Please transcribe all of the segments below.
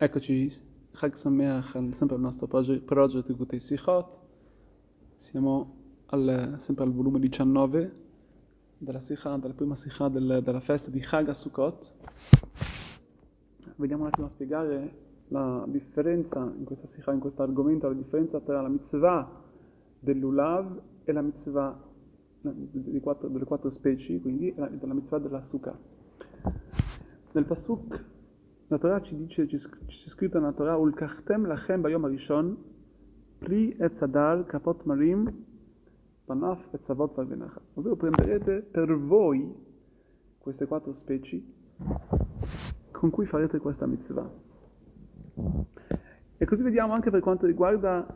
Eccoci, Chag Sameach, sempre al nostro progetto di Gutei Sichot. Siamo al, sempre al volume 19 della Sikha, della prima Sikha del, della festa di Chag Sukkot. Vediamo un attimo a spiegare la differenza in questa Sikha, in questo argomento, la differenza tra la mitzvah dell'Ulav e la mitzvah quattro, delle quattro specie, quindi la, la mitzvah della Sukkah. Nel Pasuk la Torah ci dice, c'è scritto nella Torah, Ulkachtem lachem bayom arishon, pri et sadal kapot marim, panaf et savot varvenachat. Ovvero prenderete per voi queste quattro specie con cui farete questa mitzvah. E così vediamo anche per quanto riguarda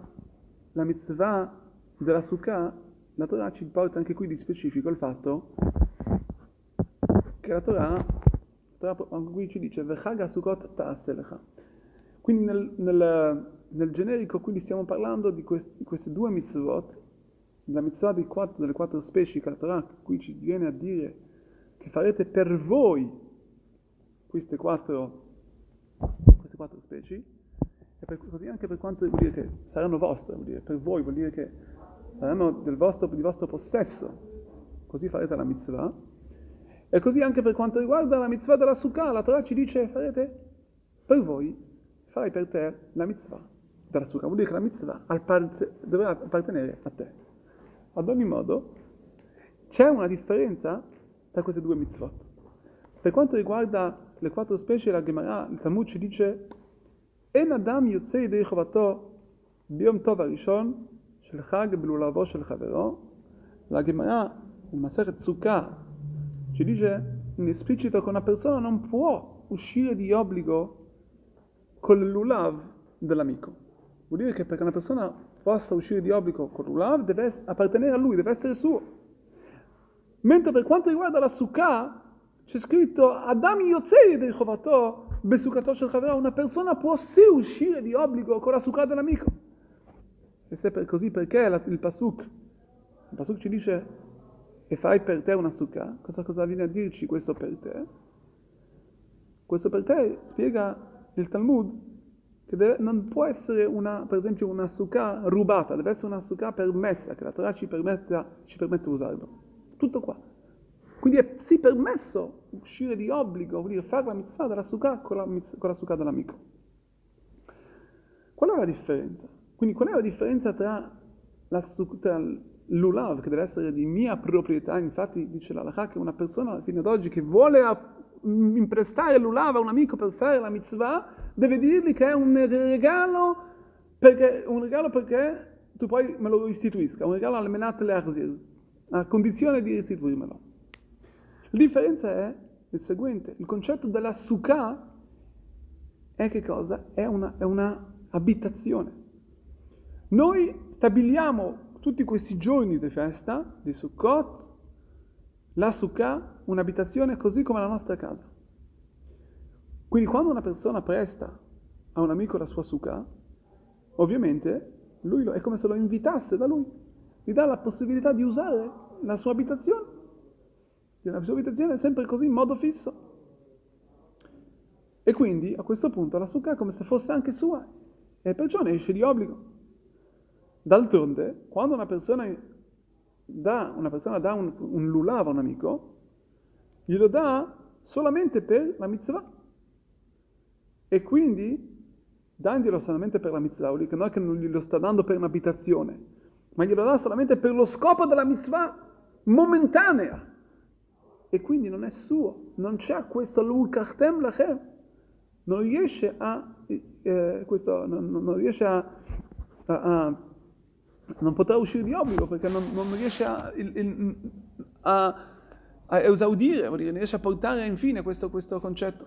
la mitzvah della Sukkah, la Torah ci porta anche qui di specifico il fatto che la Torah qui ci dice Vechaga Sukkot Ta'aselecha. Quindi nel, nel, nel, generico quindi stiamo parlando di, quest, di queste due mitzvot, la mitzvah quattro, delle quattro specie che qui ci viene a dire che farete per voi queste quattro, queste quattro specie, e per, così anche per quanto vuol dire che saranno vostre, vuol dire per voi, vuol dire che saranno del vostro, di vostro possesso, così farete la mitzvah, e così anche per quanto riguarda la mitzvah della Sukkah, la Torah ci dice farete per voi, farai per te la mitzvah della Sukkah. Vuol dire che la mitzvah dovrà appartenere a te. Ad ogni modo, c'è una differenza tra queste due mitzvot. Per quanto riguarda le quattro specie, la Gemara, il Talmud ci dice En Adam yotzei dei chovato biom tov arishon shel chag belulavo shel chavero. La Gemara, il Maseret Sukkah, ci dice in esplicito che una persona non può uscire di obbligo con l'ulav dell'amico. Vuol dire che perché una persona possa uscire di obbligo con l'ulav deve appartenere a lui, deve essere suo. Mentre per quanto riguarda la sukkah, c'è scritto Adam Yotzei del Chovato, Besukato Shel Chavera, una persona può sì uscire di obbligo con la sukkah dell'amico. E se per così perché il pasuk, il pasuk ci dice e fai per te una sukkah, cosa, cosa viene a dirci questo per te? Questo per te spiega il Talmud che deve, non può essere una, per esempio una sukkah rubata, deve essere una sukkah permessa, che la Torah ci permette, ci permette di usarlo. Tutto qua. Quindi è sì permesso uscire di obbligo, vuol dire fare la mitzvah della sukkah con la, con la sukkah dell'amico. Qual è la differenza? Quindi qual è la differenza tra, la, tra l'ulav, che deve essere di mia proprietà, infatti dice l'Allah che una persona fino ad oggi che vuole imprestare l'ulav a un amico per fare la mitzvah, deve dirgli che è un regalo perché, un regalo perché tu poi me lo restituisca, un regalo al menat le arzir, a condizione di restituirmelo. La differenza è il seguente, il concetto della sukkah è che cosa? È una, è una abitazione. Noi stabiliamo tutti questi giorni di festa, di Sukkot, la Sukkah, un'abitazione così come la nostra casa. Quindi quando una persona presta a un amico la sua Sukkah, ovviamente lui lo, è come se lo invitasse da lui, gli dà la possibilità di usare la sua abitazione. La sua abitazione è sempre così, in modo fisso. E quindi a questo punto la Sukkah è come se fosse anche sua, e perciò ne esce di obbligo. D'altronde, quando una persona dà, una persona dà un, un lulav a un amico, glielo dà solamente per la mitzvah. E quindi, danglielo solamente per la mitzvah, che non è che non glielo sta dando per un'abitazione, ma glielo dà solamente per lo scopo della mitzvah momentanea. E quindi non è suo, non c'è questo l'ulkachtem lachem, non riesce a, eh, questo, non, non riesce a, a, a non potrà uscire di obbligo perché non, non riesce a, a, a, esaudire, non riesce a portare infine questo, questo concetto.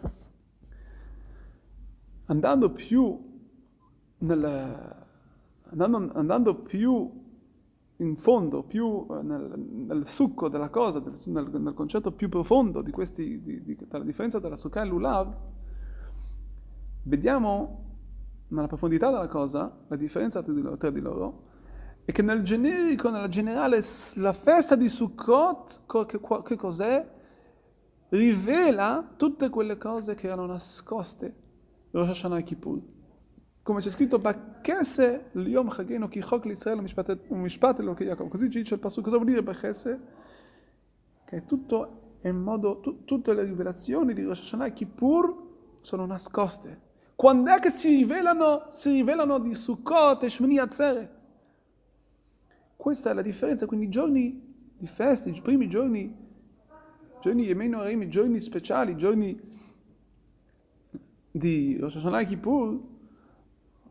Andando più, nel, andando, andando più in fondo, più nel, nel succo della cosa, nel, nel, concetto più profondo di questi, di, di, della differenza tra Sukkah e l'Ulav, vediamo nella profondità della cosa la differenza tra di loro, tra di loro e che nel generico, nella generale, la festa di Sukkot, che, che cos'è? Rivela tutte quelle cose che erano nascoste Rosh Hashanah e Kippur. Come c'è scritto, Bachese l'Yom Chageno Kichok l'Israel Mishpat lo che Jacob. Così ci dice il passo. Cosa vuol dire Bachese? Che tutto in modo, tu, tutte le rivelazioni di Rosh Hashanah e Kippur sono nascoste. Quando è che si rivelano? Si rivelano di Sukkot e Shmini Atzeret. Questa è la differenza, quindi i giorni di festa, i primi giorni, giorni Yemenu Arim, i giorni speciali, i giorni di Rosh Hashanah Kippur,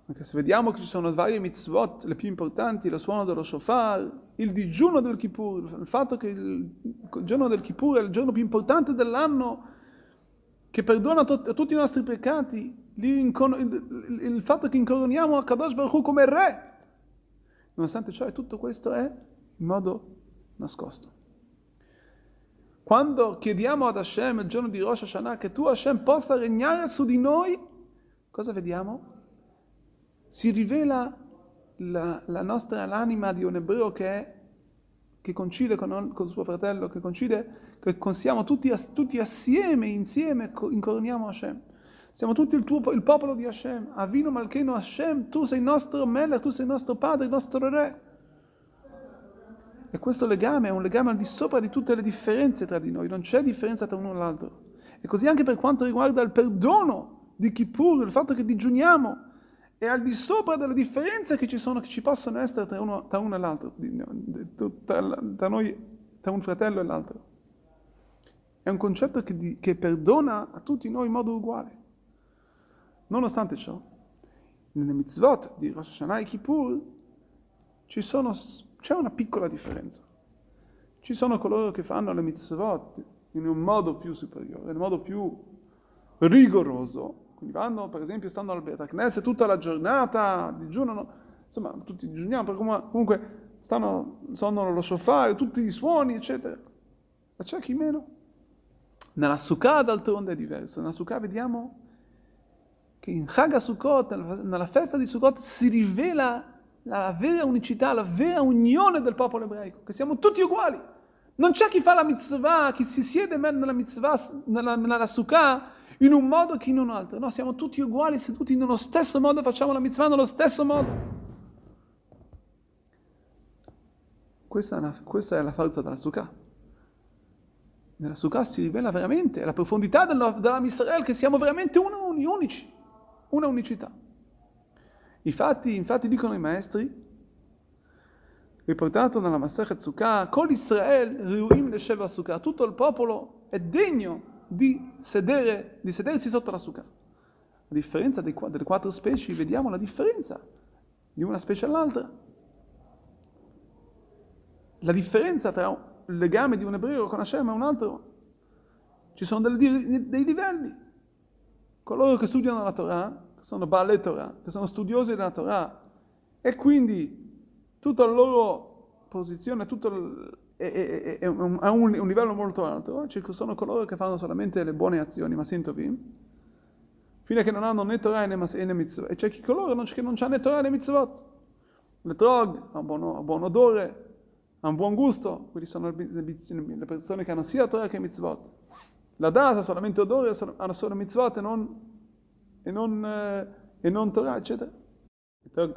anche se vediamo che ci sono varie mitzvot, le più importanti, lo suono dello shofar, il digiuno del Kippur, il fatto che il giorno del Kippur è il giorno più importante dell'anno, che perdona to- tutti i nostri peccati, il, il, il, fatto che incoroniamo Kadosh Baruch Hu come re. Nonostante ciò, tutto questo è in modo nascosto. Quando chiediamo ad Hashem il giorno di Rosh Hashanah che tu Hashem possa regnare su di noi, cosa vediamo? Si rivela la, la nostra l'anima di un ebreo che, è, che coincide con, con, suo fratello, che coincide, che siamo tutti, tutti assieme, insieme, incoroniamo Hashem. Siamo tutti il, tuo, il popolo di Hashem. Avino Malcheno Hashem, tu sei il nostro Melech, tu sei il nostro padre, il nostro re. E questo legame è un legame al di sopra di tutte le differenze tra di noi, non c'è differenza tra uno e l'altro. E così anche per quanto riguarda il perdono di Kippur, il fatto che digiuniamo, è al di sopra delle differenze che ci sono, che ci possono essere tra uno, tra uno e l'altro, tra, noi, tra un fratello e l'altro. È un concetto che, che perdona a tutti noi in modo uguale. Nonostante ciò, nelle mitzvot di Rosh Hashanah e Kippur sono, c'è una piccola differenza. Ci sono coloro che fanno le mitzvot in un modo più superiore, in un modo più rigoroso, quindi vanno, per esempio, stanno al Betacnes tutta la giornata, digiunano, insomma, tutti digiuniamo, perché comunque stanno, suonano lo shofar, tutti i suoni, eccetera. Ma c'è chi meno. Nella Sukkah d'altronde è diverso. Nella Sukkah vediamo che in Chag Sukkot, nella festa di Sukkot, si rivela la vera unicità, la vera unione del popolo ebraico, che siamo tutti uguali. Non c'è chi fa la mitzvah, chi si siede nella mitzvah, nella, nella Sukkah, in un modo che in un altro. No, siamo tutti uguali, seduti nello stesso modo, facciamo la mitzvah nello stesso modo. Questa è, una, questa è la forza della Sukkah. Nella Sukkah si rivela veramente la profondità della, della Israel, che siamo veramente uni, unici una unicità. Infatti, infatti dicono i maestri, riportato nella Masechet Sukkah, Kol Israel le Sheva Sukkah, tutto il popolo è degno di, sedere, di sedersi sotto la Sukkah. A differenza dei, delle quattro specie, vediamo la differenza di una specie all'altra. La differenza tra il legame di un ebreo con Hashem e un altro, ci sono delle, dei livelli coloro che studiano la Torah, sono Baale Torah, che sono studiosi della Torah, e quindi tutta la loro posizione il, è, è, è, un, a un, un, livello molto alto, ci sono coloro che fanno solamente le buone azioni, ma sento vi, fino a che non hanno né Torah né, né mitzvot, e c'è chi coloro che non hanno né Torah né mitzvot. L'etrog ha un buon, ha buon odore, ha un buon gusto, quelli sono le persone che hanno sia Torah che mitzvot. La data solamente odore, hanno solo mitzvot e non, e non, eh, e non Torah, eccetera.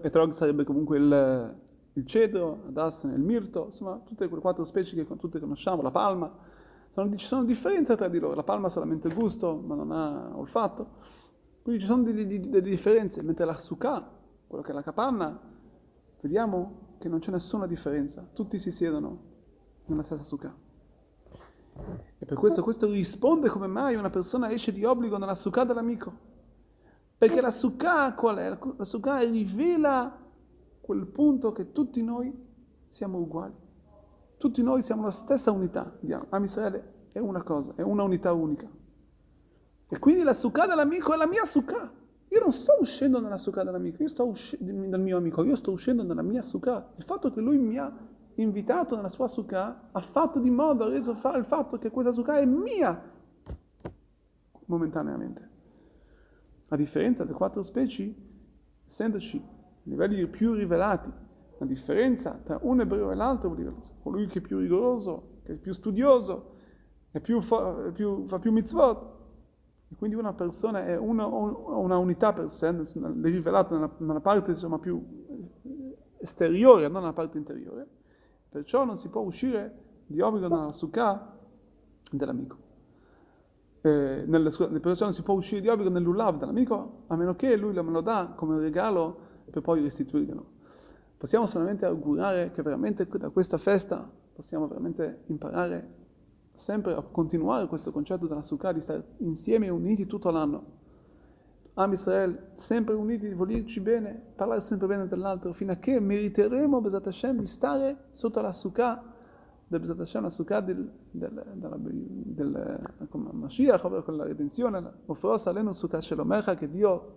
Etrog sarebbe comunque il, il cedro, Adassen, il mirto, insomma tutte quelle quattro specie che tutte conosciamo, la palma. Sono, ci sono differenze tra di loro, la palma ha solamente gusto, ma non ha olfatto. Quindi ci sono delle, delle differenze, mentre la sukkah, quello che è la capanna, vediamo che non c'è nessuna differenza, tutti si siedono nella stessa sukkah. E per questo questo risponde come mai una persona esce di obbligo nella sukkah dell'amico. Perché la sukkah qual è? La sukkah rivela quel punto che tutti noi siamo uguali. Tutti noi siamo la stessa unità. Am Israele è una cosa, è una unità unica. E quindi la sukkah dell'amico è la mia sukkah. Io non sto uscendo nella sukkah dell'amico, io sto uscendo dal mio amico, io sto uscendo nella mia sukkah. Il fatto che lui mi ha invitato nella sua sukkah, ha fatto di modo, ha reso fare il fatto che questa sukkah è mia momentaneamente. A differenza delle quattro specie, essendoci livelli più rivelati, la differenza tra un ebreo e l'altro, colui che è più rigoroso, che è più studioso, è fa, più, fa più mitzvot, E quindi una persona è una, una unità per sé, rivelato nella, nella parte insomma, più esteriore, non nella parte interiore. Perciò non si può uscire di obbligo nella sukkah dell'amico. Eh, nelle, perciò non si può uscire di obbligo nell'ulav dell'amico a meno che lui me lo dà come regalo per poi restituirlo. Possiamo solamente augurare che veramente da questa festa possiamo veramente imparare sempre a continuare questo concetto della Sukkah di stare insieme uniti tutto l'anno. Am Israel, sempre uniti, volerci bene, parlare sempre bene dell'altro, fino a che meriteremo, Besat Hashem, di stare sotto la Sukkah del Besat Hashem, la Sukkah del, del, della, del, del Mashiach, ovvero con la redenzione, Ofros Alenu Sukkah Shelomecha, che Dio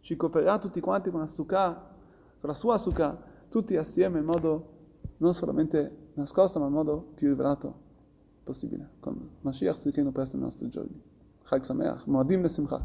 ci coprirà tutti quanti con la Sukkah, con la sua Sukkah, tutti assieme in modo non solamente nascosto, ma in modo più rivelato possibile, con Mashiach, sicchino presto nei nostri giorni. Chag Sameach, Moadim Nesimcha.